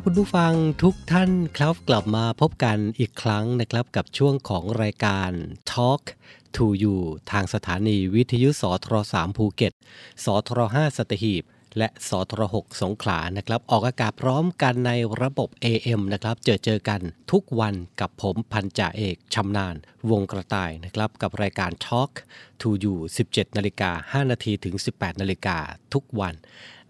ครับคุณผู้ฟังทุกท่านครับกลับมาพบกันอีกครั้งนะครับกับช่วงของรายการ Talk to You ทางสถานีวิทยุสทร3ภูเก็ตสทร5สัตหีบ และสทร6สงขลานะครับออกอากาศพร้อมกันในระบบ AM นะครับเจอเจอกันทุกวันกับผมพันจ่าเอกชำนาญวงกระต่ายนะครับกับรายการ Talk to You 17นาฬิกา5นาทีถึง 18นาฬิกาทุกวัน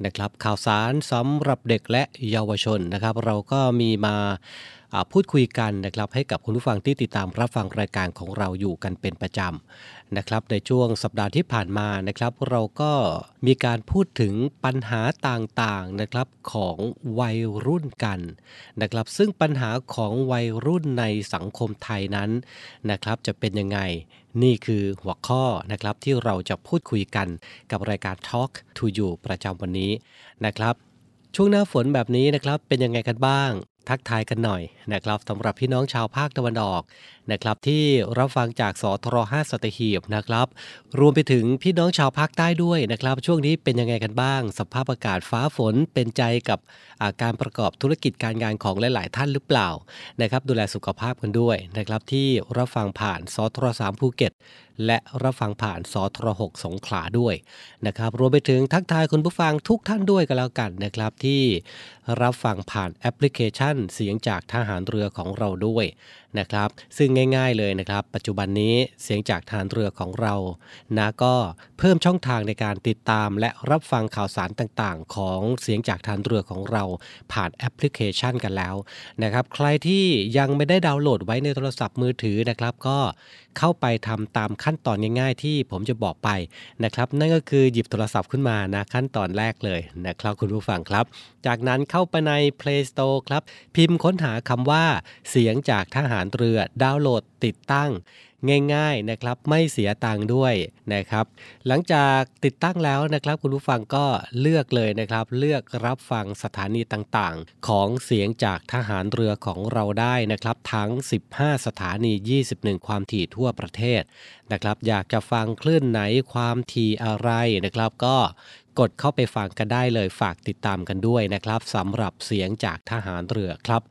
นะครับข่าวสารสำหรับเด็กและเยาวชนนะครับ เราก็มีมาพูดคุยกันนะครับให้กับคุณผู้ฟังที่ติดตามรับฟังรายการของเราอยู่กันเป็นประจำ นะครับในช่วงสัปดาห์ที่ผ่านมานะครับเราก็มีการพูดถึงปัญหาต่างๆนะครับของวัยรุ่นกันนะครับซึ่งปัญหาของวัยรุ่นในสังคมไทยนั้นนะครับจะเป็นยังไงนี่คือหัวข้อนะครับที่เราจะพูดคุยกันกับรายการ Talk to You ประจำวันนี้นะครับ ช่วงหน้าฝนแบบนี้นะครับเป็นยังไงกันบ้าง ทักทายกันหน่อยนะครับสำหรับพี่น้องชาวภาคตะวันออก นะครับที่รับฟังจากสทร5สตหีบนะครับ รวมไปถึงพี่น้องชาวภาคใต้ด้วยนะครับ ช่วงนี้เป็นยังไงกันบ้าง สภาพอากาศฟ้าฝนเป็นใจกับาการประกอบธุรกิจการงานของหลาย ๆ ท่านหรือเปล่านะครับดูแลสุขภาพกันด้วยนะครับที่รับฟังผ่านสทร3ภูเก็ตและรับฟังผ่านสทร6สงขลาด้วยนะครับรวมไปถึงทักทายคุณผู้ฟังทุกท่านด้วยกันแล้วกันนะครับที่รับฟังผ่านแอปพลิเคชันเสียงจากทหารเรือของเราด้วย นะครับ ซึ่งง่ายๆเลยนะครับ ปัจจุบันนี้เสียงจากทหารเรือของเรานะก็เพิ่มช่องทางในการติดตามและรับฟังข่าวสารต่างๆ ของเสียงจากทหารเรือของเราผ่านแอปพลิเคชันกันแล้วนะครับ ใครที่ยังไม่ได้ดาวน์โหลดไว้ในโทรศัพท์มือถือนะครับก็เข้าไปทำตามขั้นตอนง่ายๆ ที่ผมจะบอกไปนะครับ นั่นก็คือหยิบโทรศัพท์ขึ้นมานะขั้นตอนแรกเลยนะครับคุณผู้ฟังครับ จากนั้นเข้าไปใน Play Store ครับ พิมพ์ค้นหาคำว่าเสียงจากทหารเรือดาวน์โหลดติดตั้ง ง่ายๆนะครับไม่เสียตังค์ด้วยนะครับ หลังจากติดตั้งแล้วนะครับ คุณผู้ฟังก็เลือกเลยนะครับ เลือกรับฟังสถานีต่างๆ ของเสียงจากทหารเรือของเราได้นะครับ ทั้ง 15 สถานี 21 ความถี่ทั่วประเทศนะครับ อยากจะฟังคลื่นไหนความถี่อะไรนะครับ ก็ กดเข้าไปฟังกันได้เลยฝากติดตามกันด้วยนะครับสำหรับเสียงจากทหารเรือครับ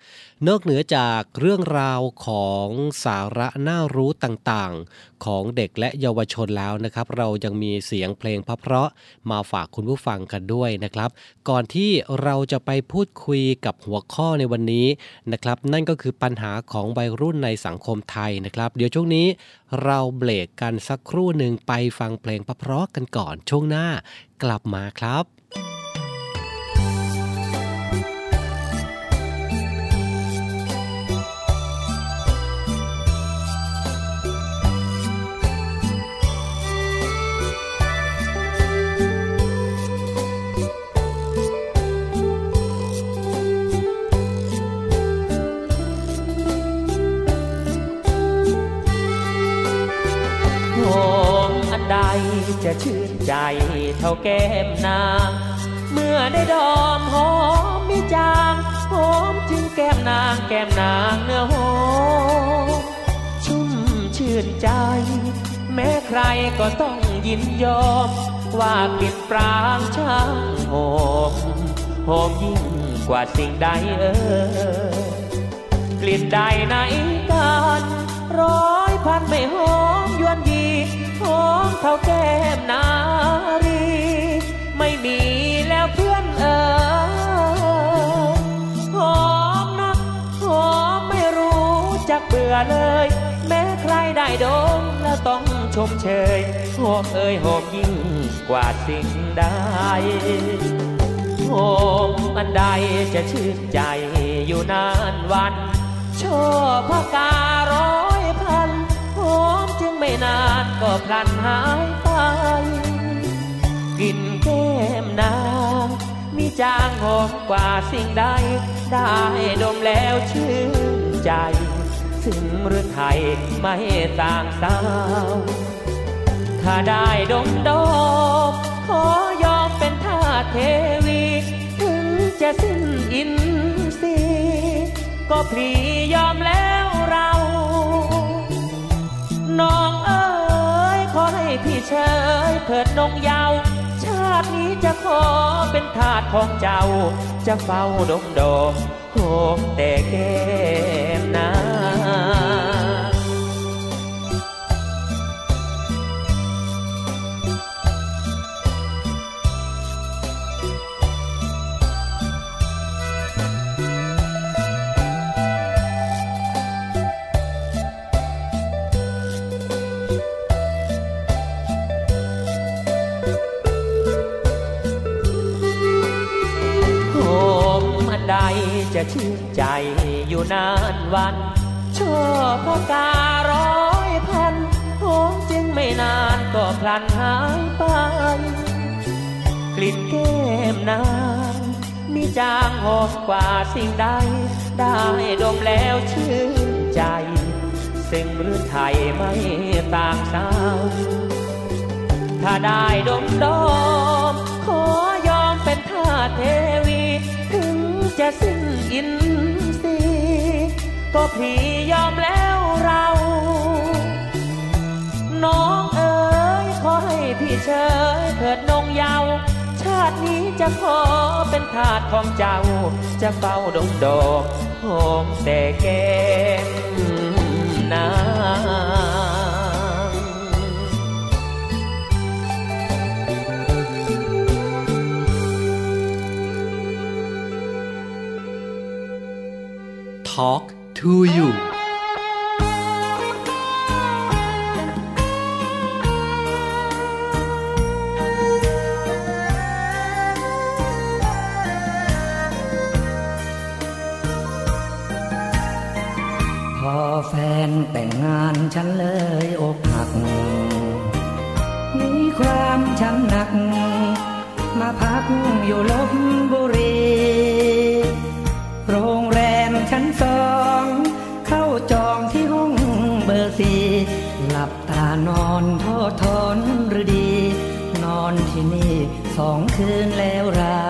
นอกเหนือจากเรื่องราวของสาระน่ารู้ต่างๆ ของเด็กและเยาวชนแล้วนะครับ เรายังมีเสียงเพลงเพราะๆมาฝากคุณผู้ฟังกันด้วยนะครับ ก่อนที่เราจะไปพูดคุยกับหัวข้อในวันนี้นะครับ นั่นก็คือปัญหาของวัยรุ่นในสังคมไทยนะครับ เดี๋ยวช่วงนี้เราเบรกกันสักครู่หนึ่งไปฟังเพลงเพราะๆกันก่อนช่วงหน้า กลับมาครับ จะชื่นใจเท่าแก้มนาง เมื่อได้ดอมหอมมีจางหอมจึงแก้มนางแก้มนางเนื้อหอมชุ่มชื่นใจ แม้ใครก็ต้องยินยอม ว่ากลิ่นปรางช่างหอมหอมยิ่งกว่าสิ่งใดเออกลิ่นใดในกัน ร้อยพันไม่หอมยวนยีหอมเท่าแก้มนารี ไม่มีแล้วเพื่อนเอ๋ยหอมนักหอมไม่รู้จักเบื่อเลย แม้ใครได้ดมแล้วต้องชมเชยหอมเอ่ยหอมยิ่งกว่าสิ่งใดหอมอันใดจะชื่นใจอยู่นานวันชอบพกาโร นานก็พลันหายไป กินแก้มนางมีจางหอมกว่าสิ่งใด ได้ดมแล้วชื่นใจซึ่งหรือไทยไม่ต่างสาว ถ้าได้ดมดอกขอยอมเป็นท่าเทวี ถึงจะสิ้นอินทรีย์ก็พลียอมแล้ว น้องเอ๋ยขอให้พี่เชยเถิดนงเยาว ชาตินี้จะขอเป็นทาสของเจ้า จะเฝ้าดมดอกโหมแต่แก้มนา ใจอยู่นานวันชอบพการ้อยพันหอมจึงไม่นานก็พลันหายไป กลิ่นแก้มนางมีจางหอมกว่าสิ่งใด ได้ดมแล้วชื่นใจ ซึ่งหรือไทยไม่ต่างสาว ถ้าได้ดมดอ สิ้นอินทรีย์ก็พี่ยอมแล้วเรา น้องเอ๋ยขอให้พี่เชยเถิดนงเยาว ชาตินี้จะขอเป็นทาสของเจ้า จะเฝ้าดงดอกหอมแต่แก้มนา Talk to you พอแฟนแต่งงานฉันเลยอกหัก มีความช้ำหนัก มาพักอยู่ลบบุรีโรงแรมชั้น สี หลับตานอนทอทอนหรือดี นอนที่นี่สองคืนแล้วเรา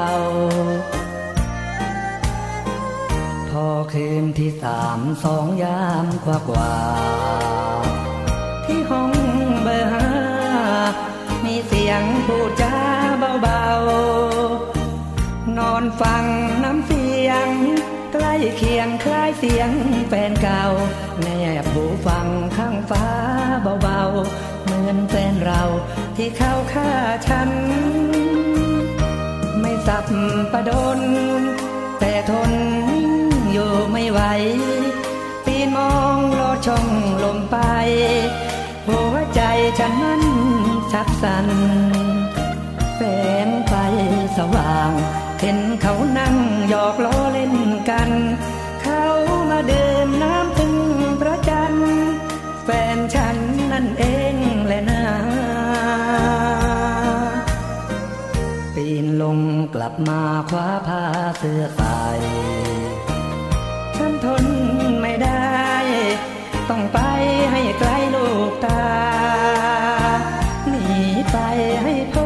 พอคืนที่สามสองยามกว่ากว่า ที่ห้องเบอร์ห้ามีเสียงพูดจาเบาๆ นอนฟังน้ำเสียง ล้เคียงคล้ายเสียงแฟนเก่า แนบหูฟังข้างฟ้าเบาๆ เหมือนแฟนเราที่เข้าฆ่าฉัน ไม่สับประดน แต่ทนนิ่งอยู่ไม่ไหว ปีนมองลอดช่องลมไป หัวใจฉันนั้นชักสั่นแสงไฟสว่าง เห็นเขานั่งหยอกล้อเล่นกัน เขามาเดื่มน้ำตึงพระจันทร์แฟนฉันนั่นเองแหละนะปีนลงกลับมาคว้าผ้าเสื้อใส่ฉันทนไม่ได้ ต้องไปให้ไกลลูกตาหนีไปให้พ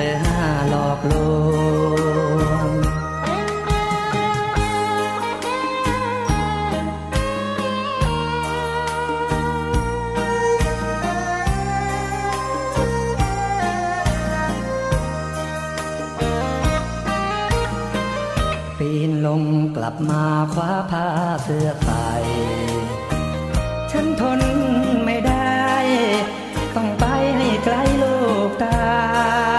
บอร์ห้าหลอกลวงปีนลงกลับมาคว้าผ้าเสื้อใส่ฉันทนไม่ได้ ต้องไปให้ไกลลูกตา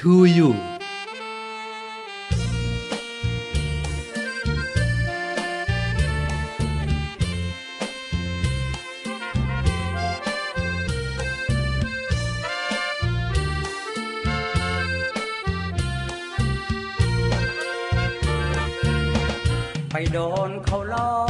to you ไปโดนเขาลอกอี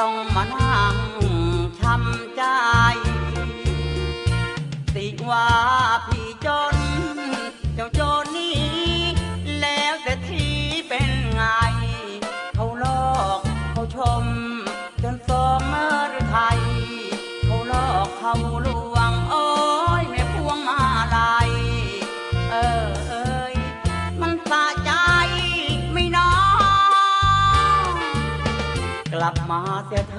ต้อง ลับมาเสียเ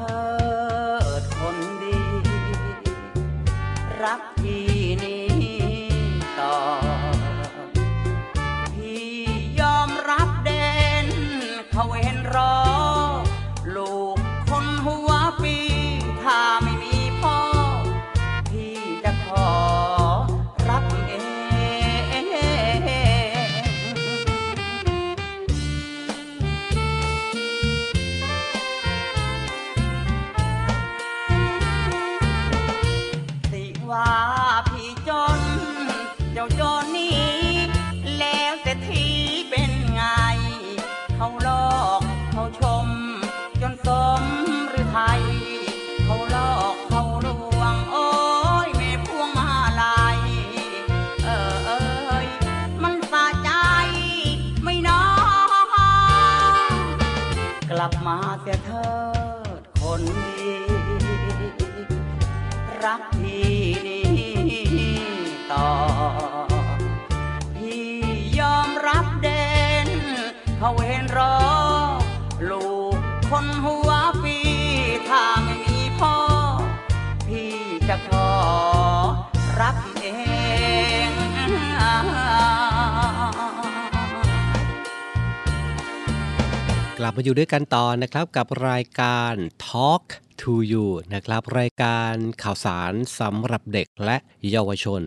อยู่ด้วยกันต่อนะครับกับรายการ Talk to You นะครับรายการข่าวสารสำหรับเด็กและเยาวชน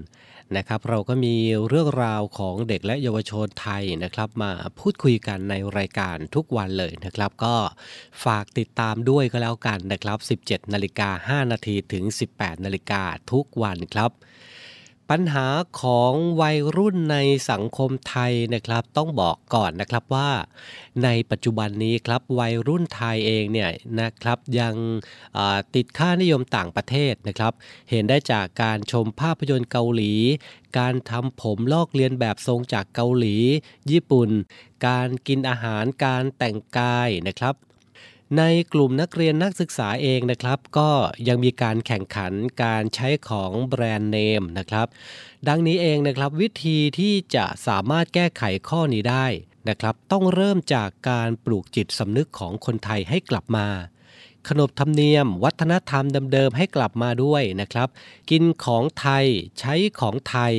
นะครับเราก็มีเรื่องราวของเด็กและเยาวชนไทยนะครับ มาพูดคุยกันในรายการทุกวันเลยนะครับ ก็ฝากติดตามด้วยก็แล้วกันนะครับ 17 นาฬิกา5นาทีถึง 18 นาฬิกาทุกวันครับ ปัญหาของวัยรุ่นในสังคมไทยนะครับต้องบอกก่อนนะครับว่าในปัจจุบันนี้ครับวัยรุ่นไทยเองเนี่ยนะครับยังติดค่านิยมต่างประเทศนะครับ เห็นได้จากการชมภาพยนตร์เกาหลี การทำผมลอกเลียนแบบทรงจากเกาหลี ญี่ปุ่น การกินอาหารการแต่งกายนะครับ ในกลุ่มนักเรียนนักศึกษาเองนะครับ ก็ยังมีการแข่งขันการใช้ของแบรนด์เนมนะครับ ดังนี้เองนะครับวิธีที่จะสามารถแก้ไขข้อนี้ได้นะครับ ต้องเริ่มจากการปลูกจิตสำนึกของคนไทยให้กลับมา ขนบธรรมเนียม วัฒนธรรมเดิมๆให้กลับมาด้วยนะครับ กินของไทยใช้ของไทย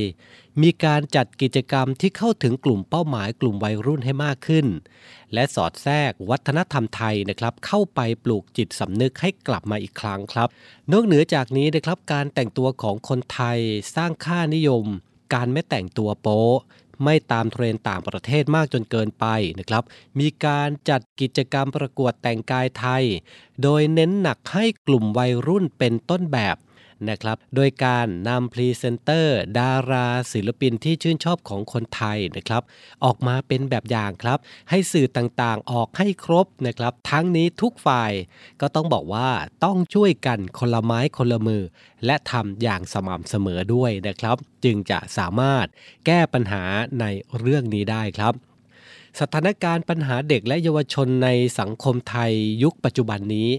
มีการจัดกิจกรรมที่เข้าถึงกลุ่มเป้าหมายกลุ่มวัยรุ่นให้มากขึ้น และสอดแทรกวัฒนธรรมไทยนะครับเข้าไปปลูกจิตสำนึกให้กลับมาอีกครั้งครับ นอกเหนือจากนี้นะครับการแต่งตัวของคนไทยสร้างค่านิยม การไม่แต่งตัวโป๊ ไม่ตามเทรนด์ต่างประเทศมากจนเกินไปนะครับ มีการจัดกิจกรรมประกวดแต่งกายไทย โดยเน้นหนักให้กลุ่มวัยรุ่นเป็นต้นแบบ นะครับ โดยการนำพรีเซนเตอร์ ดาราศิลปินที่ชื่นชอบของคนไทยนะครับ ออกมาเป็นแบบอย่างครับ ให้สื่อต่างๆออกให้ครบนะครับ ทั้งนี้ทุกฝ่ายก็ต้องบอกว่าต้องช่วยกันคนละไม้คนละมือ และทำอย่างสม่ำเสมอด้วยนะครับ จึงจะสามารถแก้ปัญหาในเรื่องนี้ได้ครับสถานการณ์ปัญหาเด็กและเยาวชนในสังคมไทยยุคปัจจุบันนี้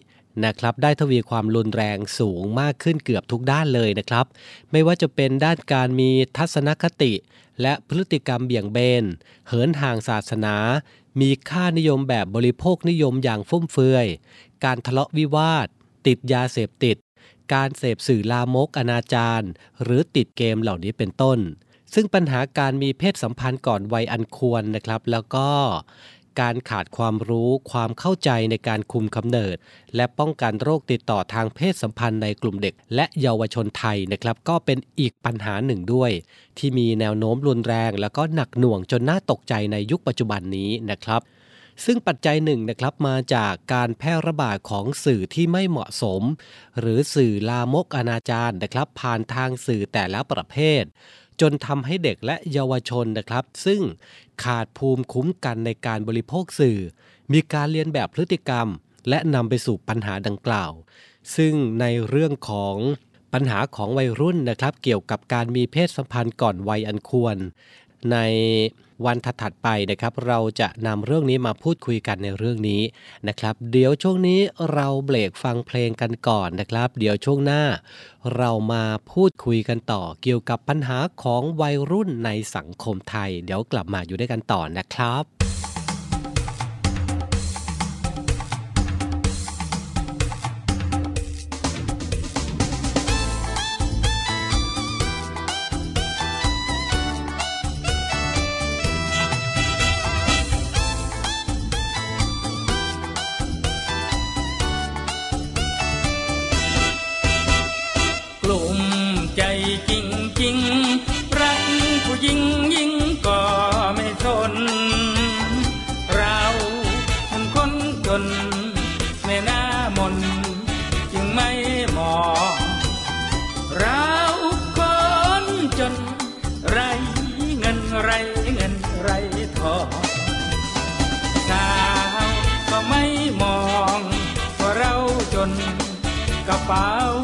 นะครับได้ทวีความรุนแรงสูงมากขึ้นเกือบทุกด้านเลยนะครับ ไม่ว่าจะเป็นด้านการมีทัศนคติ และพฤติกรรมเบี่ยงเบน เหินห่างศาสนา มีค่านิยมแบบบริโภคนิยมอย่างฟุ่มเฟือย การทะเลาะวิวาท ติดยาเสพติด การเสพสื่อลามกอนาจารหรือติดเกมเหล่านี้เป็นต้น ซึ่งปัญหาการมีเพศสัมพันธ์ก่อนวัยอันควรนะครับ แล้วก็ การขาดความรู้ความเข้าใจในการคุมกำเนิด และป้องกันโรคติดต่อทางเพศสัมพันธ์ในกลุ่มเด็ก และเยาวชนไทยนะครับ ก็เป็นอีกปัญหาหนึ่งด้วย ที่มีแนวโน้มรุนแรง แล้วก็หนักหน่วงจนน่าตกใจในยุคปัจจุบันนี้นะครับซึ่งปัจจัยหนึ่งนะครับมาจากการแพร่ระบาดของสื่อที่ไม่เหมาะสม หรือสื่อลามกอนาจารนะครับ ผ่านทางสื่อแต่ละประเภท จนทำให้เด็กและเยาวชนนะครับ ซึ่งขาดภูมิคุ้มกันในการบริโภคสื่อ มีการเรียนแบบพฤติกรรม และนำไปสู่ปัญหาดังกล่าว ซึ่งในเรื่องของปัญหาของวัยรุ่นนะครับ เกี่ยวกับการมีเพศสัมพันธ์ก่อนวัยอันควร ในวันถัดๆไปนะครับ เราจะนำเรื่องนี้มาพูดคุยกันในเรื่องนี้นะครับ เดี๋ยวช่วงนี้เราเบรกฟังเพลงกันก่อนนะครับ เดี๋ยวช่วงหน้า เรามาพูดคุยกันต่อเกี่ยวกับปัญหาของวัยรุ่นในสังคมไทย เดี๋ยวกลับมาอยู่ด้วยกันต่อนะครับ about.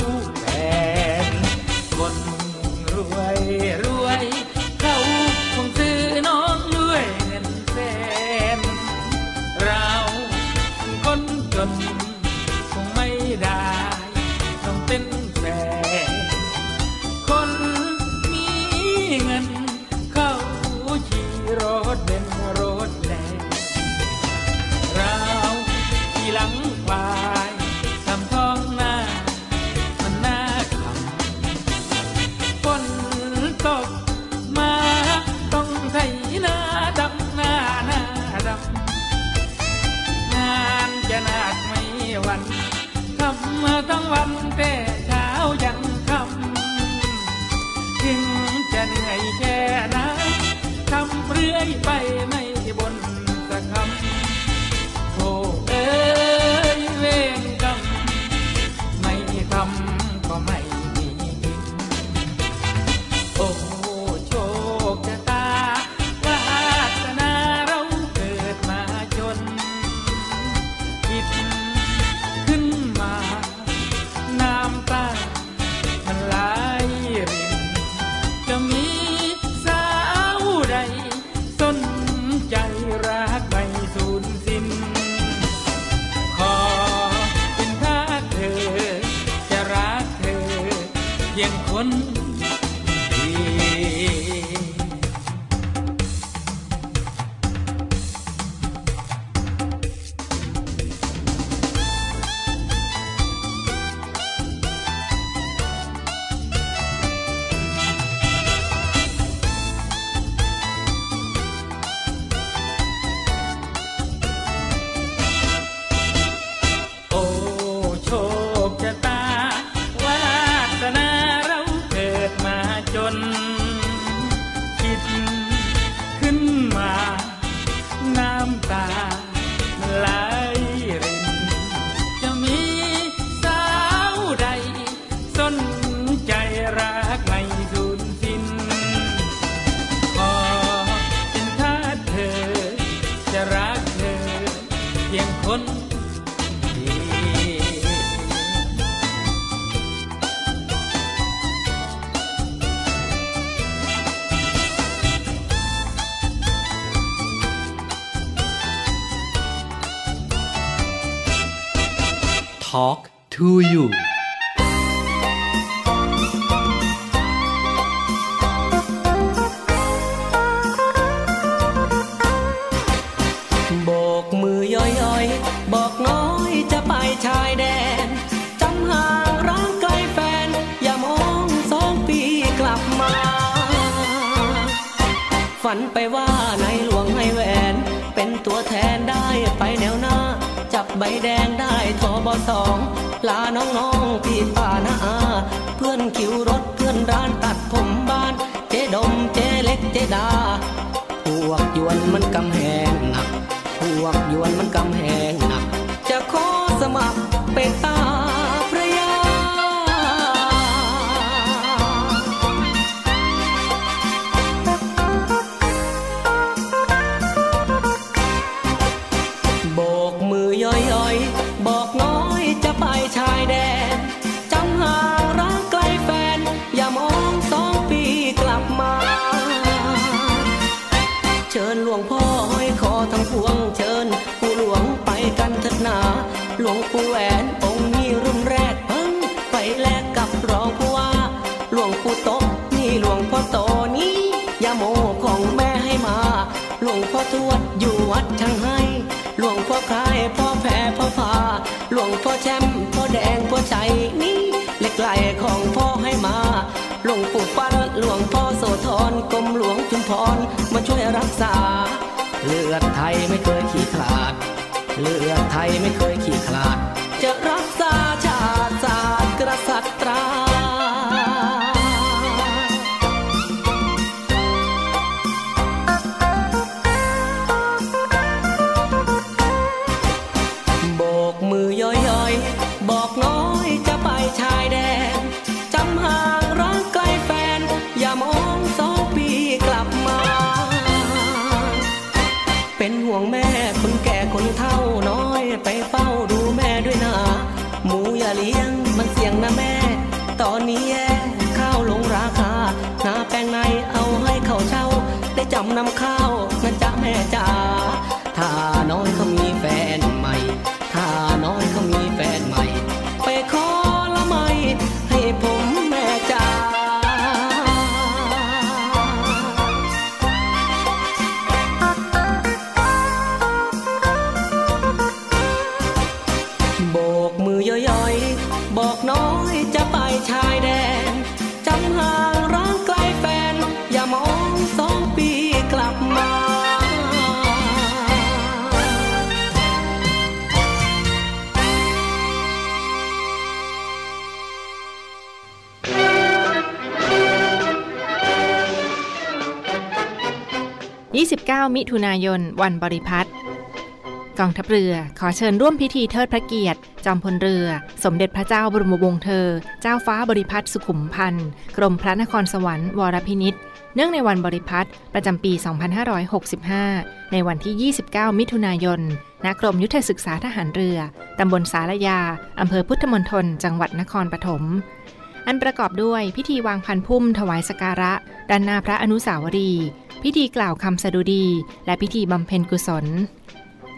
แม่ให้มา หลวงพ่อทวดอยู่วัดช่างให้ หลวงพ่อคลายพ่อแผ่พ่อพา หลวงพ่อแชมพ่อแดงพ่อใจนี่เล็กไหลของพ่อให้มา หลวงปู่ปั้นหลวงพ่อโสธรกรมหลวงจุมพรมาช่วยรักษา เลือดไทยไม่เคยขี้ขลาด เลือดไทยไม่เคยขี้ขลาด 29 มิถุนายน วันบริพัตรกองทัพเรือขอเชิญร่วมพิธีเทิดพระเกียรติ จอมพลเรือ สมเด็จพระเจ้าบรมวงศ์เธอ เจ้าฟ้าบริพัตรสุขุมพันธ์กรมพระนครสวรรค์วรพินิษฐ์เนื่องในวันบริพัตรประจำปี 2565 ในวันที่ 29 มิถุนายน ณ กรมยุทธศึกษาทหารเรือ ตำบลสารยา อำเภอพุทธมณฑล จังหวัดนครปฐม อันประกอบด้วยพิธีวางพันพุ่มถวายสการะด้านหน้าพระอนุสาวรีย์ พิธีกล่าวคำสดุดี และพิธีบำเพ็ญกุศล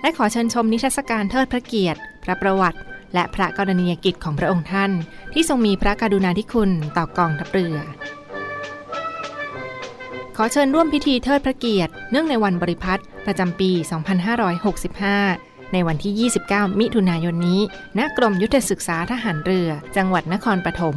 และขอเชิญชมนิทรรศการเทิดพระเกียรติ พระประวัติ และพระกรณียกิจของพระองค์ท่าน ที่ทรงมีพระกรุณาธิคุณต่อกองทัพเรือ ขอเชิญร่วมพิธีเทิดพระเกียรติ เนื่องในวันบริพัตรประจำปี 2565ในวันที่ 29 มิถุนายนนี้ ณ กรมยุทธศึกษาทหารเรือ จังหวัดนครปฐม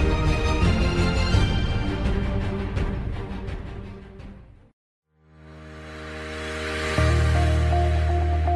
4584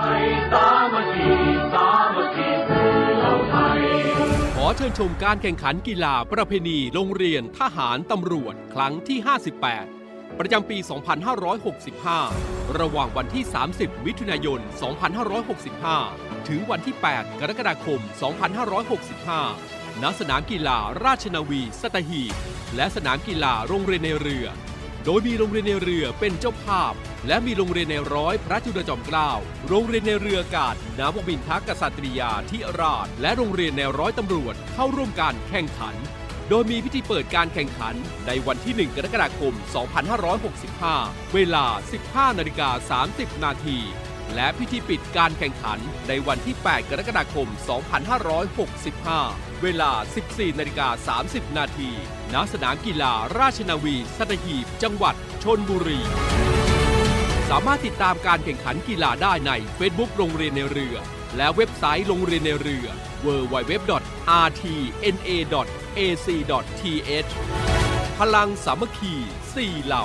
ไทยสามัคคีสามัคคีคือเราไทยอเชิญชมการแข่งขันกีฬาประเพณีโรงเรียนทหารตำรวจครั้งที่ 58 ประจำปี 2565 ระหว่างวันที่ 30 มิถุนายน 2565 ถึงวันที่ 8 กรกฎาคม 2565 ณ สนามกีฬาราชนาวี สตหีบและสนามกีฬาโรงเรียนในเรือ โดยมีโรงเรียนในเรือเป็นเจ้าภาพ และมีโรงเรียนในร้อยพระจุลจอมเกล้าโรงเรียนในเรือกาศนาวบินทักกษัตริยาธิราช และโรงเรียนในร้อยตำรวจเข้าร่วมการแข่งขัน โดยมีพิธีเปิดการแข่งขันในวันที่ 1 กรกฎาคม 2565 เวลา 15นาฬิกา30 นาทีและพิธีปิดการแข่งขันในวันที่ 8 กรกฎาคม 2565 เวลา 14นาฬิกา30 นาทีณสนามกีฬาราชนาวี สัตหีบ จังหวัดชนบุรี สามารถติดตามการแข่งขันกีฬาได้ใน Facebook โรงเรียนในเรือ และเว็บไซต์โรงเรียนในเรือ www.rtna.ac.th พลังสามัคคี4เหล่า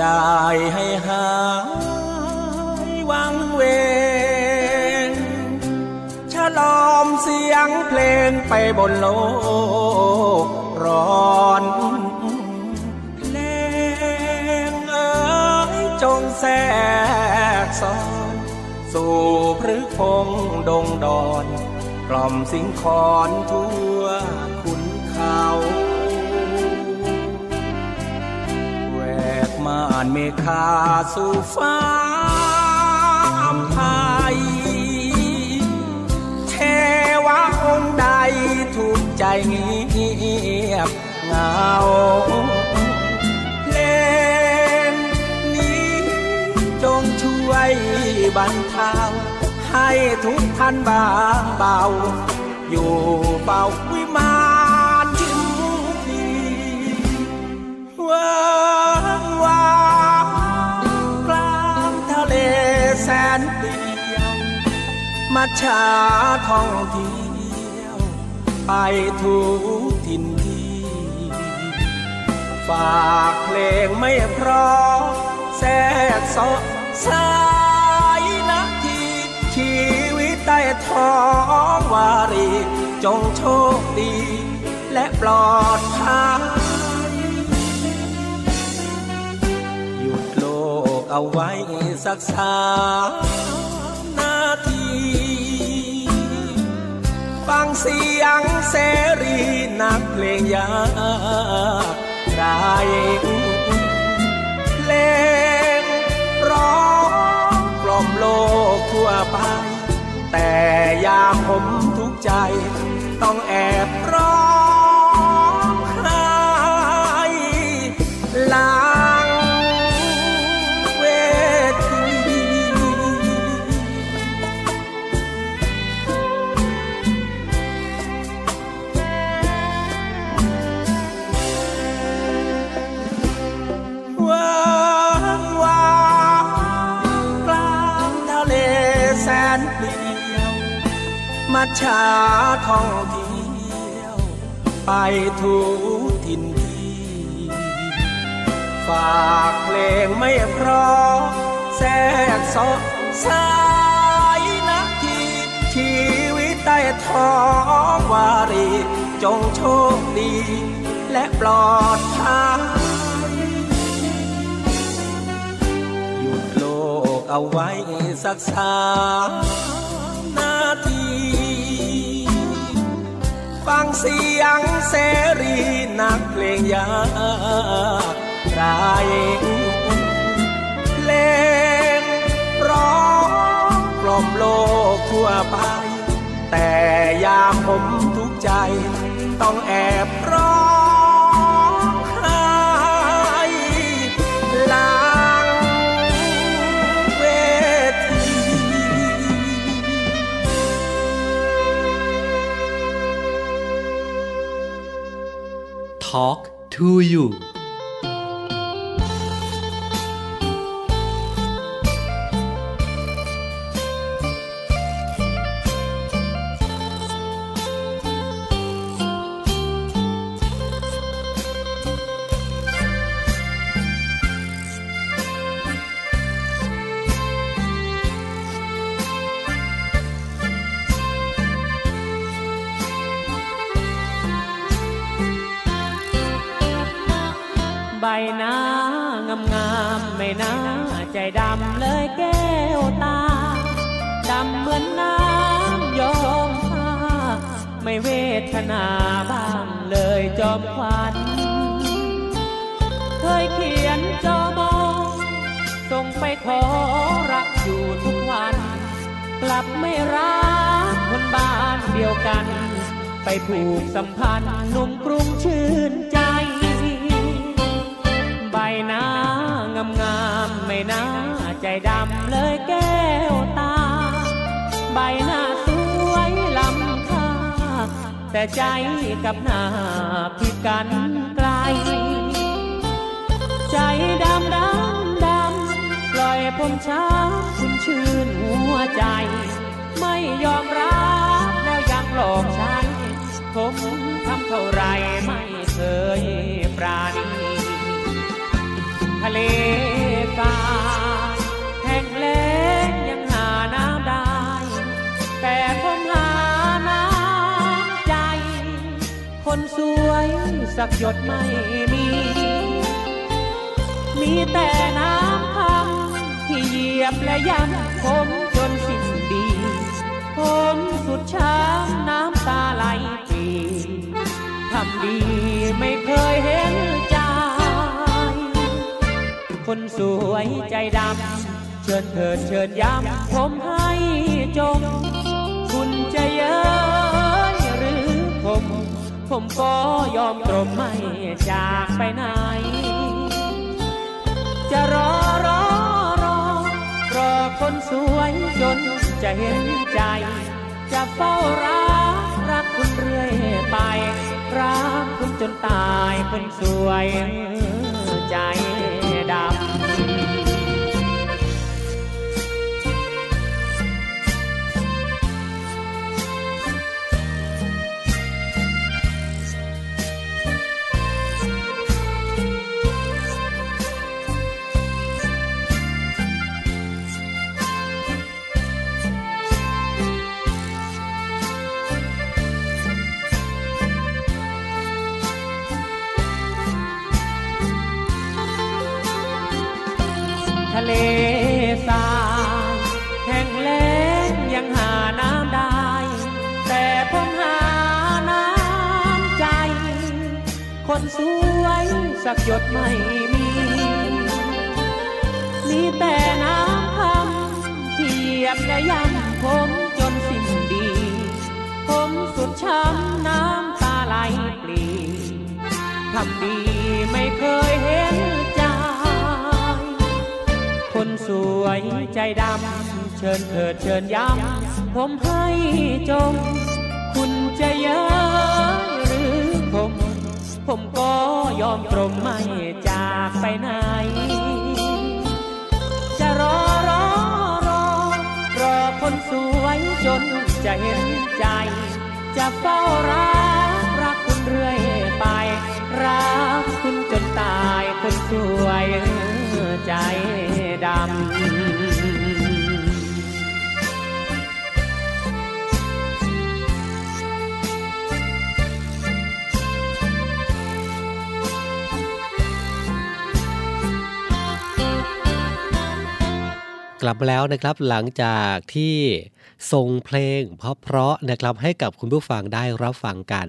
กเดียวดายให้หายวังเวงฉลอมเสียงเพลงไปบนโลกร้อนเพลงเอ๋ยจงแทรกซอนสู่พฤกพงดงดอนกล่อมสิงคอนทั่านเมฆาสู่ฟ้าไพยเทวะองค์ใดถูกใจเงียบเงาเพลงนี้จงช่วยบรรเทาให้ทุกท่านบางเบาอยู่เบา มาชาท่องเที่ยว ไปทุกถิ่นที่ ฝากเพลงไม่เพราะแทรกซอสายนาทีชีวิตใต้ท้องวารี จงโชคดี และปลอดภัยหยุดโลกเอาไว้สักสา ฟังเสียงเสรีนักเพลงยากได้เพลงร้องกล่อมโลกทั่วไป แต่ยามผมทุกใจ ต้องแอบร้อง ชาท่องเที่ยว ไปทุกถิ่นที่ฝากเพลงไม่เพราะแทรกซอสายนาทีชีวิตใต้ท้องวารี จงโชคดี และปลอดภัยหยุดโลกเอาไว้สักสาม ฟังเสียงเสรีนักเพลงยากไรเพลงร้องกล่อมโลกทั่วไป แต่ยามผมทุกใจ ต้องแอบร้อง Talk to you นาบ้างเลยจอมควันเคยเขียนจอมองส่งไปขอรักอยู่ทุกวัน กลับไม่รักคนบ้านเดียวกัน ไปผูกสัมพันธ์หนุ่มกรุงชื่นใจ ใบหน้างามงามๆไม่น่าใจดำ แต่ใจกับหน้าผิดกันไกล ใจดำดำดำปล่อยผมช้ำคุณชื่นหัวใจ ไม่ยอมรับแล้วยังหลอกฉัน ผมทำเท่าไรไม่เคยปราณีทะเลทราแห้งแล้งยังหาน้ำได้ แต่ผมหา คนสวยสักหยดไม่มี มีแต่น้ำพังที่เหยียบและย้ำผมจนสิ้นดี ผมสุดช้ำน้ำตาไหลปีทำดีไม่เคยเห็นใจ คนสวยใจดำ เชิญเถิดเชิญย้ำผมให้จง คุณจะเยอผม ผมก็ยอมตรมไม่จากไปไหน จะรอรอรอ รอคนสวยจนจะเห็นใจ จะเฝ้ารักรักคุณเรื่อยไป รักคุณจนตายคนสวยใจ สักหยดไม่มี มีแต่น้ำคำที่เหยียบและย้ำผมจนสิ้นดี ผมสุดช้ำน้ำตาไหลปลีทำดีไม่เคยเห็นใจคนสวยใจดำเชิญเถิดเชิญย้ำผมให้จงคุณจะเย้ยหรือผม ผมก็ยอมตรมไม่จากไปไหน จะรอรอรอ รอคนสวยจนจะเห็นใจ จะเฝ้ารักรักคุณเรื่อยไป รักคุณจนตายคนสวยใจดำ กลับมาแล้วนะครับหลังจากที่ส่งเพลงเพราะๆนะครับให้กับคุณผู้ฟังได้รับฟังกัน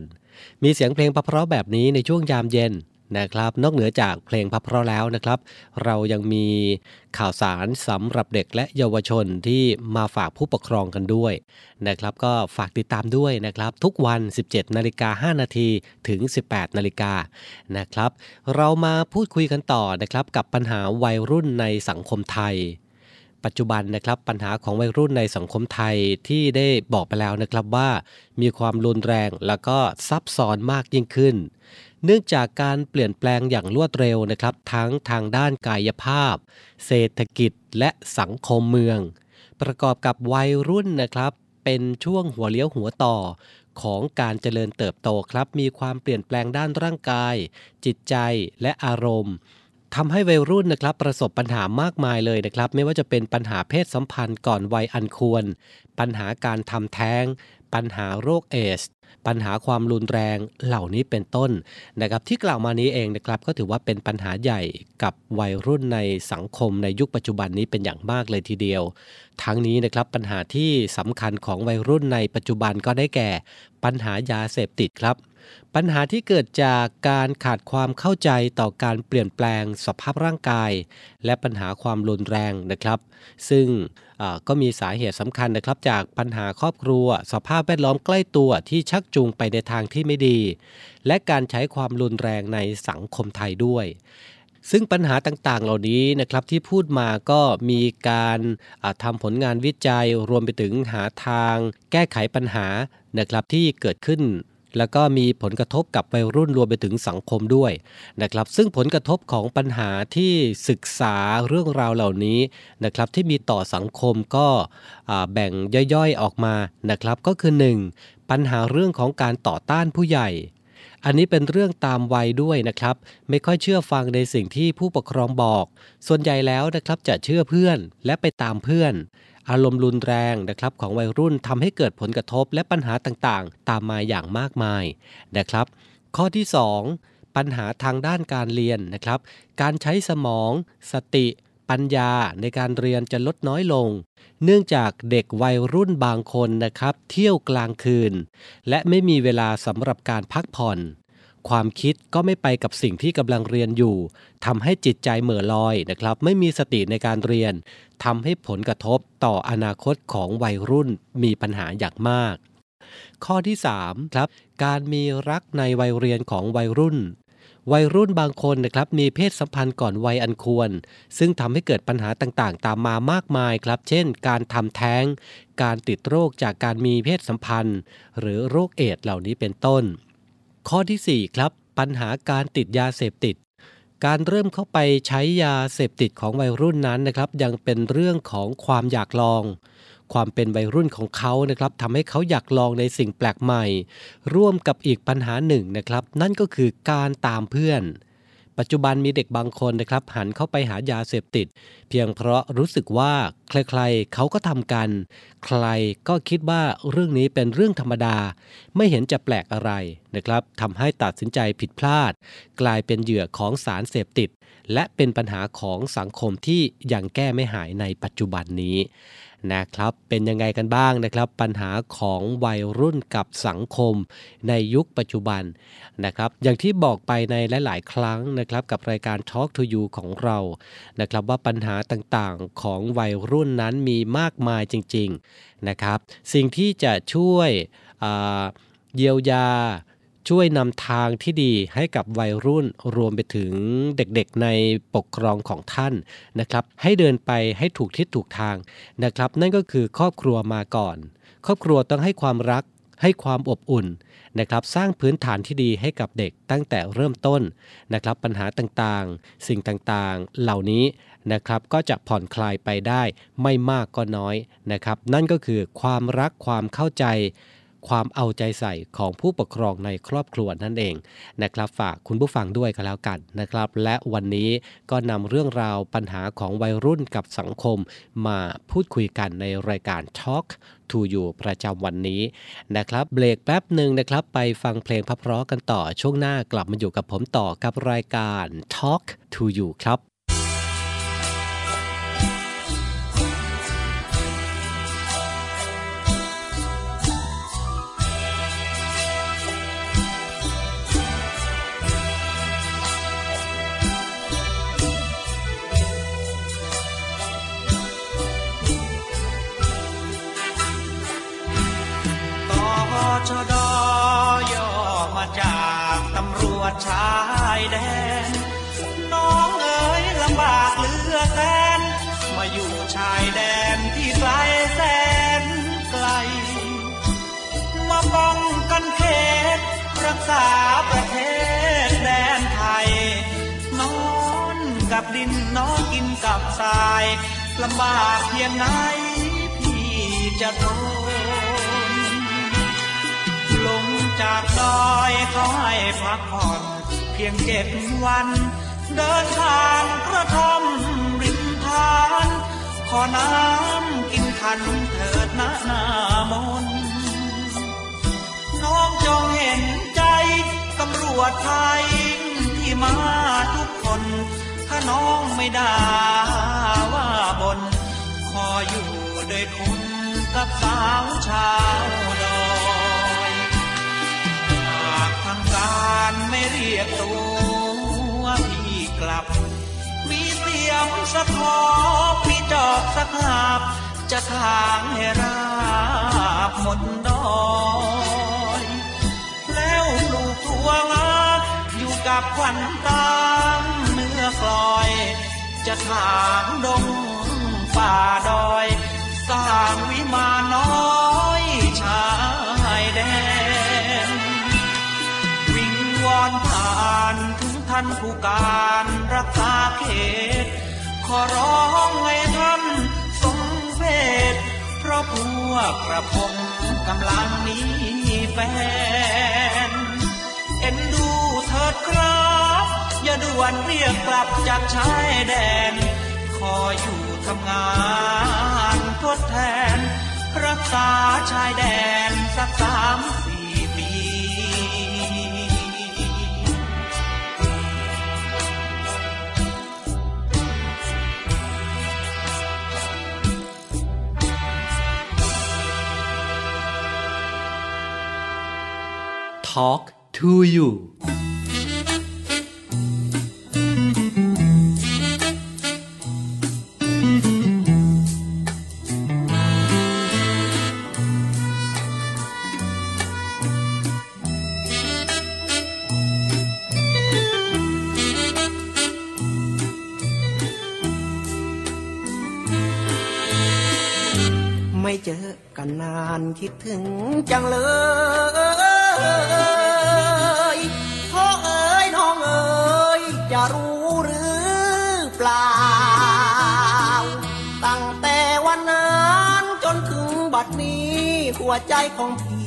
มีเสียงเพลงเพราะๆแบบนี้ในช่วงยามเย็นนะครับ นอกเหนือจากเพลงเพราะๆแล้วนะครับ เรายังมีข่าวสารสำหรับเด็กและเยาวชนที่มาฝากผู้ปกครองกันด้วยนะครับ ก็ฝากติดตามด้วยนะครับ ทุกวัน 17นาฬิกา5นาทีถึง 18นาฬิกานะครับ เรามาพูดคุยกันต่อนะครับกับปัญหาวัยรุ่นในสังคมไทย ปัจจุบันนะครับปัญหาของวัยรุ่นในสังคมไทยที่ได้บอกไปแล้วนะครับว่า มีความรุนแรงแล้วก็ซับซ้อนมากยิ่งขึ้น เนื่องจากการเปลี่ยนแปลงอย่างรวดเร็วนะครับ ทั้งทางด้านกายภาพ เศรษฐกิจและสังคมเมือง ประกอบกับวัยรุ่นนะครับ เป็นช่วงหัวเลี้ยวหัวต่อของการเจริญเติบโตครับ มีความเปลี่ยนแปลงด้านร่างกาย จิตใจและอารมณ์ ทำให้วัยรุ่นนะครับประสบปัญหามากมายเลยนะครับ ไม่ว่าจะเป็นปัญหาเพศสัมพันธ์ก่อนวัยอันควร ปัญหาการทำแท้ง ปัญหาโรคเอส ปัญหาความรุนแรงเหล่านี้เป็นต้นนะครับที่กล่าวมานี้เองนะครับก็ถือว่าเป็นปัญหาใหญ่กับวัยรุ่นในสังคมในยุคปัจจุบันนี้เป็นอย่างมากเลยทีเดียว ทั้งนี้นะครับปัญหาที่สำคัญของวัยรุ่นในปัจจุบันก็ได้แก่ ปัญหายาเสพติดครับ ปัญหาที่เกิดจากการขาดความเข้าใจต่อการเปลี่ยนแปลงสภาพร่างกาย และปัญหาความรุนแรงนะครับ ซึ่งก็มีสาเหตุสำคัญนะครับ จากปัญหาครอบครัว สภาพแวดล้อมใกล้ตัวที่ชักจูงไปในทางที่ไม่ดี และการใช้ความรุนแรงในสังคมไทยด้วยซึ่งปัญหาต่างๆ เหล่านี้นะครับที่พูดมาก็มีการทำผลงานวิจัยรวมไปถึงหาทาง แก้ไขปัญหานะครับที่เกิดขึ้น แล้วก็มีผลกระทบกับวัยรุ่นรวมไปถึงสังคมด้วยนะครับ ซึ่งผลกระทบของปัญหาที่ศึกษาเรื่องราวเหล่านี้นะครับ ที่มีต่อสังคมก็แบ่งย่อยๆออกมานะครับ ก็คือ 1. ปัญหาเรื่องของการต่อต้านผู้ใหญ่อันนี้เป็นเรื่องตามวัยด้วยนะครับ ไม่ค่อยเชื่อฟังในสิ่งที่ผู้ปกครองบอก ส่วนใหญ่แล้วนะครับจะเชื่อเพื่อนและไปตามเพื่อน อารมณ์รุนแรงนะครับของวัยรุ่นทำให้เกิดผลกระทบและปัญหาต่างๆ ตามมาอย่างมากมายนะครับ ข้อที่ 2 ปัญหาทางด้านการเรียนนะครับ การใช้สมอง สติ ปัญญาในการเรียนจะลดน้อยลง เนื่องจากเด็กวัยรุ่นบางคนนะครับ เที่ยวกลางคืน และไม่มีเวลาสำหรับการพักผ่อน ความคิดก็ไม่ไปกับสิ่งที่กำลังเรียนอยู่ทำให้จิตใจเหม่อลอยนะครับ ไม่มีสติในการเรียนทำให้ผลกระทบต่ออนาคตของวัยรุ่นมีปัญหาอย่างมาก ข้อที่3ครับการมีรักในวัยเรียนของวัยรุ่น วัยรุ่นบางคนนะครับมีเพศสัมพันธ์ก่อนวัยอันควร ซึ่งทำให้เกิดปัญหาต่างๆ ตามมามากมายครับ เช่น การทำแท้ง การติดโรคจากการมีเพศสัมพันธ์ หรือโรคเอดส์เหล่านี้เป็นต้น ข้อที่ 4 ครับ ปัญหาการติดยาเสพติด การเริ่มเข้าไปใช้ยาเสพติดของวัยรุ่นนั้นนะครับ ยังเป็นเรื่องของความอยากลอง ความเป็นวัยรุ่นของเขานะครับทำให้เขาอยากลองในสิ่งแปลกใหม่ ร่วมกับอีกปัญหาหนึ่งนะครับ นั่นก็คือการตามเพื่อน ปัจจุบันมีเด็กบางคนนะครับหันเข้าไปหายาเสพติด เพียงเพราะรู้สึกว่าใครๆเขาก็ทำกัน ใครก็คิดว่าเรื่องนี้เป็นเรื่องธรรมดา ไม่เห็นจะแปลกอะไรนะครับทำให้ตัดสินใจผิดพลาด กลายเป็นเหยื่อของสารเสพติด และเป็นปัญหาของสังคมที่ยังแก้ไม่หายในปัจจุบันนี้ นะครับเป็นยังไงกันบ้างนะครับ ปัญหาของวัยรุ่นกับสังคมในยุคปัจจุบันนะครับ อย่างที่บอกไปในหลาย ๆ ครั้งนะครับกับรายการ Talk to You ของเรานะครับว่าปัญหาต่างๆของวัยรุ่นนั้นมีมากมายจริง ๆ นะครับ สิ่งที่จะช่วยเยียวยา ช่วยนำทางที่ดีให้กับวัยรุ่นรวมไปถึงเด็กๆในปกครองของท่านนะครับ ให้เดินไปให้ถูกทิศถูกทางนะครับ นั่นก็คือครอบครัวมาก่อน ครอบครัวต้องให้ความรักให้ความอบอุ่นนะครับสร้างพื้นฐานที่ดีให้กับเด็กตั้งแต่เริ่มต้นนะครับปัญหาต่างๆ สิ่งต่างๆเหล่านี้นะครับก็จะผ่อนคลายไปได้ไม่มากก็น้อยนะครับ นั่นก็คือความรักความเข้าใจ ความเอาใจใส่ของผู้ปกครองในครอบครัวนั่นเองนะครับ ฝากคุณผู้ฟังด้วยก็แล้วกันนะครับ และวันนี้ก็นำเรื่องราวปัญหาของวัยรุ่นกับสังคมมาพูดคุยกันในรายการ Talk to You ประจำวันนี้นะครับ เบรกแป๊บหนึ่งนะครับ ไปฟังเพลงเพราะกันต่อช่วงหน้ากลับมาอยู่กับผมต่อกับรายการ Talk to You ครับ ชายแดน น้องเอ๋ยลำบากเหลือแสน มาอยู่ชายแดนที่ไกลแสนไกล มาป้องกันเขตรักษาประเทศแดนไทย นอนกับดินนองกินกับทรายลำบากเพียงไหนพี่จะทน จากดอยเขาให้พักผ่อน เพียงเจ็ดวัน เดินทางกระท่อมริมทาน ขอน้ำกินขันเถิดนะหน้ามนน้องจงเห็นใจตำรวจไทยที่มาทุกคน ถ้าน้องไม่ด่าว่าบน ขออยู่ด้วยคนกับสาวชาว รียกตัวพี่กลับ มีเสียมสะขอบมีจอบสักหาบ จะทางให้ราบหมดดอยแล้วปลูกถั่วงาอยู่กับควันตามเนื้อกลอย จะทางดงป่าดอย สร้างวิมานน้อย อนผ่านถึงท่านผู้การรักษาเขต ขอร้องให้ท่านทรงเพศเพราะพวกกระผมกำลังมีแฟน เอ็นดูเถิดครับ อย่าด่วนเรียกกลับจากชายแดน ขออยู่ทำงานทดแทน รักษาชายแดนสักสามสี Talk to you ว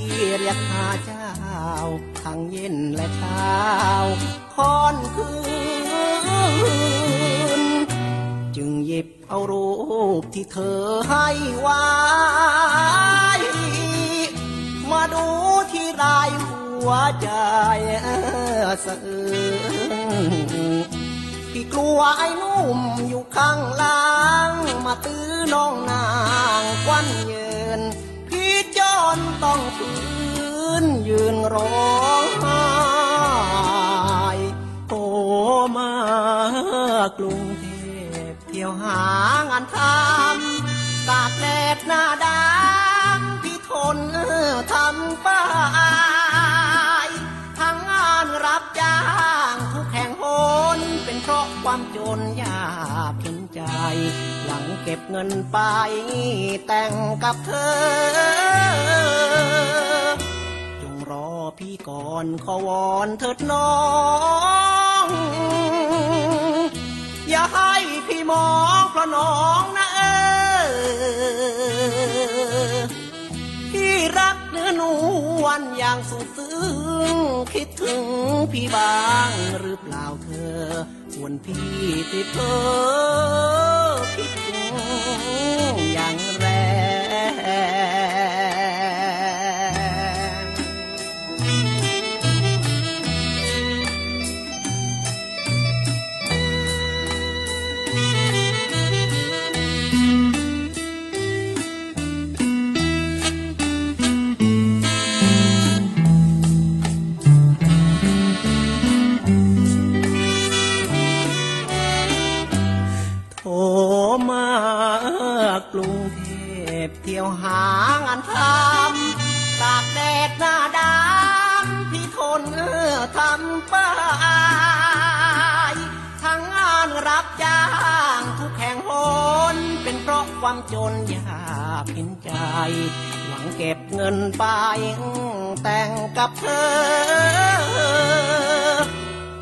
หน้าดำพี่ทนทำป้ายทั้งงานรับจ้างทุกแห่งหนเป็นเพราะความจนยากเห็นใจ หลังเก็บเงินไปแต่งกับเธอ จงรอพี่ก่อนขอวอนเถิดน้องอย่าให้พี่มองเพราะน้องนะ อ พี่รักเนื้อนวลอย่างสุดซึ้งคิดถึงพี่บ้างหรือเปล่าเธอควรพี่ติดเธอคิดถึงอย่างแรงางานทำตากแดดหน้าดำพี่ทนทำไปทั้งงานรับจ้างทุกแห่งหนเป็นเพราะความจนยากเห็นใจ หวังเก็บเงินไปแต่งกับเธอ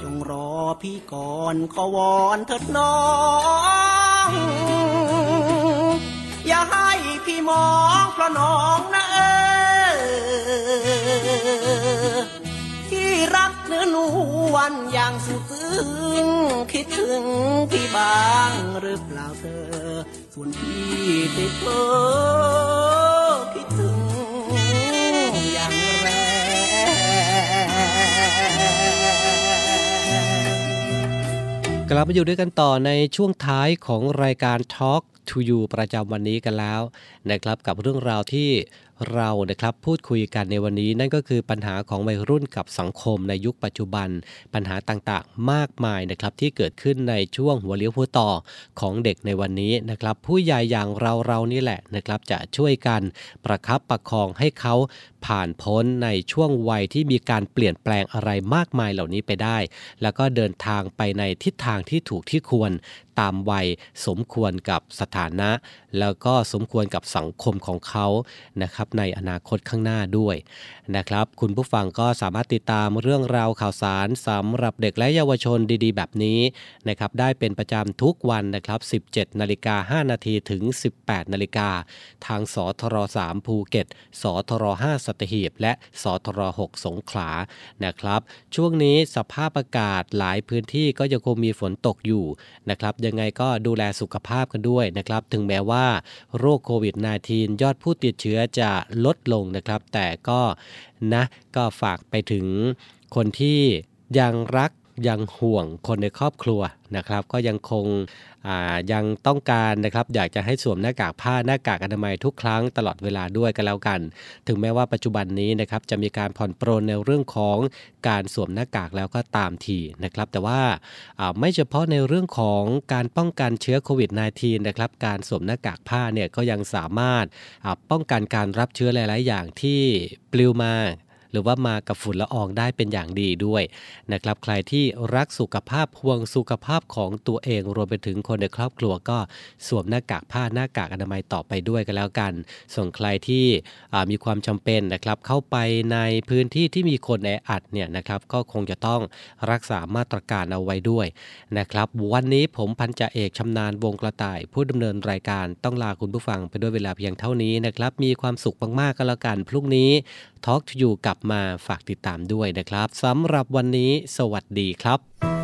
จงรอพี่ก่อนขอวอนเถิดน้อง อย่าให้ พี่มองเพราะน้องนะเออที่รักเนื้อนวันอย่างสุดซึ้งคิดถึงพี่บ้างหรือเปล่าเธอ ส่วนพี่ติดเธอคิดถึงอย่างแรงกลับมาอยู่ด้วยกันต่อในช่วงท้ายของรายการ Talk to You ประจำวันนี้กันแล้วนะครับกับเรื่องราวที่เรานะครับพูดคุยกันในวันนี้นั่นก็คือปัญหาของวัยรุ่นกับสังคมในยุคปัจจุบัน ปัญหาต่างๆ มากมายนะครับที่เกิดขึ้นในช่วงหัวเลี้ยวหัวต่อของเด็กในวันนี้นะครับ ผู้ใหญ่อย่างเราเรานี่แหละนะครับจะช่วยกันประคับประคองให้เขา ผ่านพ้นในช่วงวัยที่มีการเปลี่ยนแปลงอะไรมากมายเหล่านี้ไปได้ แล้วก็เดินทางไปในทิศทางที่ถูกที่ควรตามวัยสมควรกับสถานะ แล้วก็สมควรกับสังคมของเขานะครับในอนาคตข้างหน้าด้วยนะครับ คุณผู้ฟังก็สามารถติดตามเรื่องราวข่าวสารสำหรับเด็กและเยาวชนดีๆ แบบนี้นะครับได้เป็นประจำทุกวันนะครับ 17 นาฬิกา 5 นาทีถึง 18 นาฬิกา ทางสทร3ภูเก็ต สทร5สตหีบและสทร6สงขลานะครับ ช่วงนี้สภาพอากาศหลายพื้นที่ก็ยังคงมีฝนตกอยู่นะครับยังไงก็ดูแลสุขภาพกันด้วยนะครับ ถึงแม้ว่าโรคโควิด -19 ยอดผู้ติดเชื้อจะลดลงนะครับ แต่ก็นะก็ฝากไปถึงคนที่ยังรักยังห่วงคนในครอบครัวนะครับ ก็ยังคง ยังต้องการนะครับอยากจะให้สวมหน้ากากผ้าหน้ากากอนามัยทุกครั้งตลอดเวลาด้วยกันแล้วกัน ถึงแม้ว่าปัจจุบันนี้นะครับจะมีการผ่อนปรนในเรื่องของการสวมหน้ากากแล้วก็ตามทีนะครับ แต่ว่าไม่เฉพาะในเรื่องของการป้องกันเชื้อโควิด -19 นะครับการสวมหน้ากากผ้าเนี่ยก็ยังสามารถป้องกันการรับเชื้อหลาย ๆ อย่างที่ปลิวมา หรือว่ามากับฝุ่นละอองได้เป็นอย่างดีด้วยนะครับใครที่รักสุขภาพห่วงสุขภาพของตัวเองรวมไปถึงคนในครอบครัวก็สวมหน้ากากผ้าหน้ากากอนามัยต่อไปด้วยกันแล้วกัน ส่วนใครที่มีความจำเป็นนะครับเข้าไปในพื้นที่ที่มีคนแออัดเนี่ยนะครับก็คงจะต้องรักษามาตรการเอาไว้ด้วยนะครับวันนี้ผมพันจ่าเอกชำนาญวงกระต่าย ผู้ดำเนินรายการต้องลาคุณผู้ฟังไปด้วยเวลาเพียงเท่านี้นะครับมีความสุขมากๆก็แล้วกันพรุ่งนี้ทอล์กอยู่กับมาฝากติดตามด้วยนะครับสำหรับวันนี้ สวัสดีครับ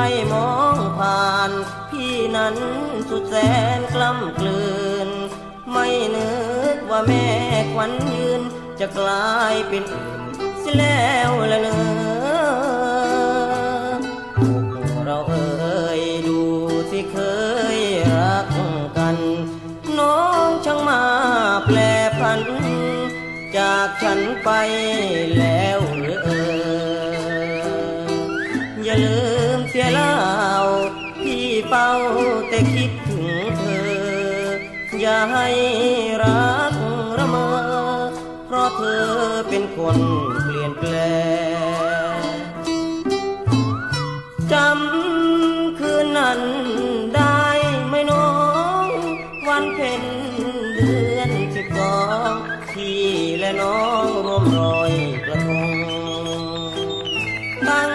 ายมองผ่าน พี่นั้นสุดแสนกล้ำกลืน ไม่นึกว่าแม่ควันยืน จะกลายเป็นสิแล้วละเนอเราเอ่ยดูที่เคยรักกัน น้องช่างมาแปลพัน จากฉันไปแล้ว อย่าให้รักระมา เพราะเธอเป็นคนเปลี่ยนแปลงจำคืนนั้นได้ไหมน้อง วันเพ็ญเดือนสิบสองพี่และน้องร่วมรอยกระทงตั้ง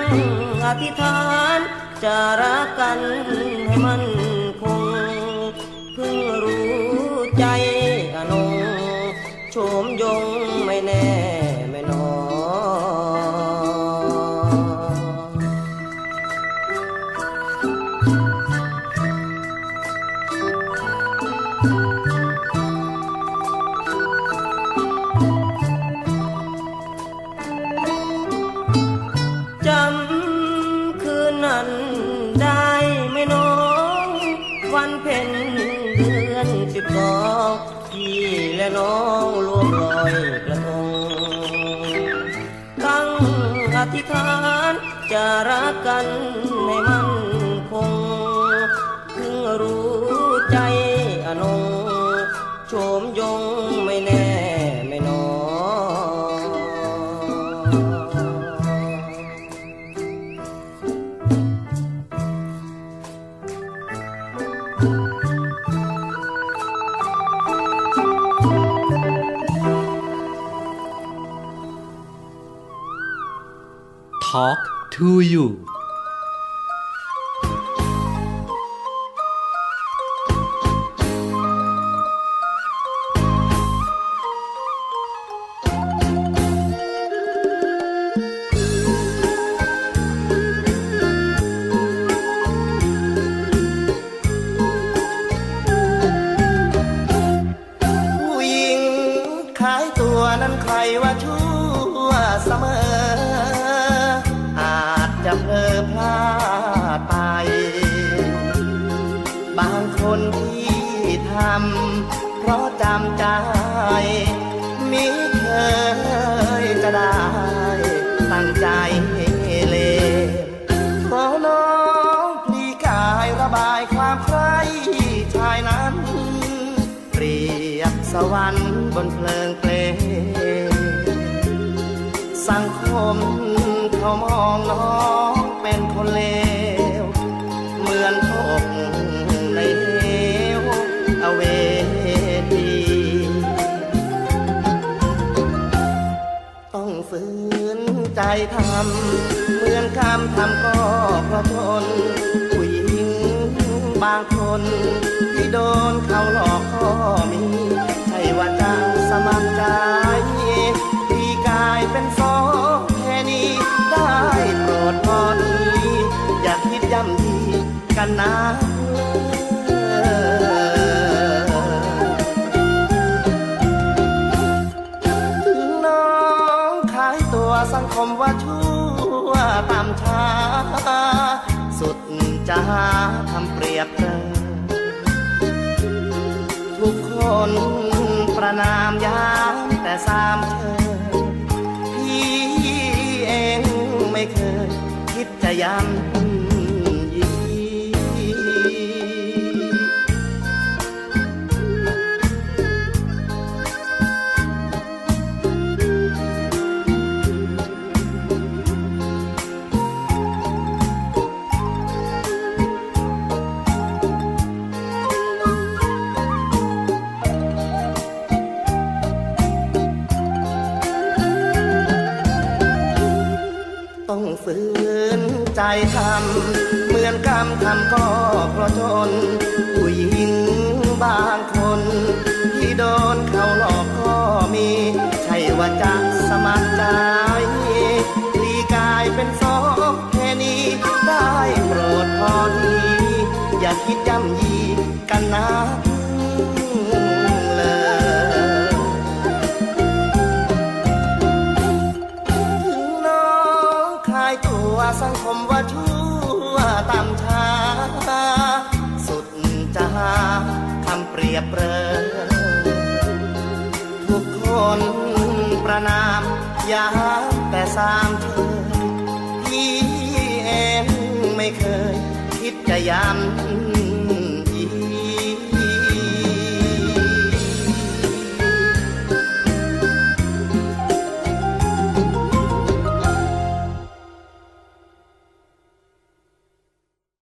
อธิษฐานจะรักกันให้มัน arahkan to you. คำว่าชู้ ใจทำเหมือนกรรมทำก็เพราะจนผู้หญิงบางคน ที่โดนเขาหลอกก็มี ใช่ว่าจะสมัครใจลีกายเป็นสองแค่นี้ได้โปรดพอทีอย่าคิดย่ำยีกันนะสังคมว่า นามยามแต่สามเธอพี่เองไม่เคย คิดจะย้ำ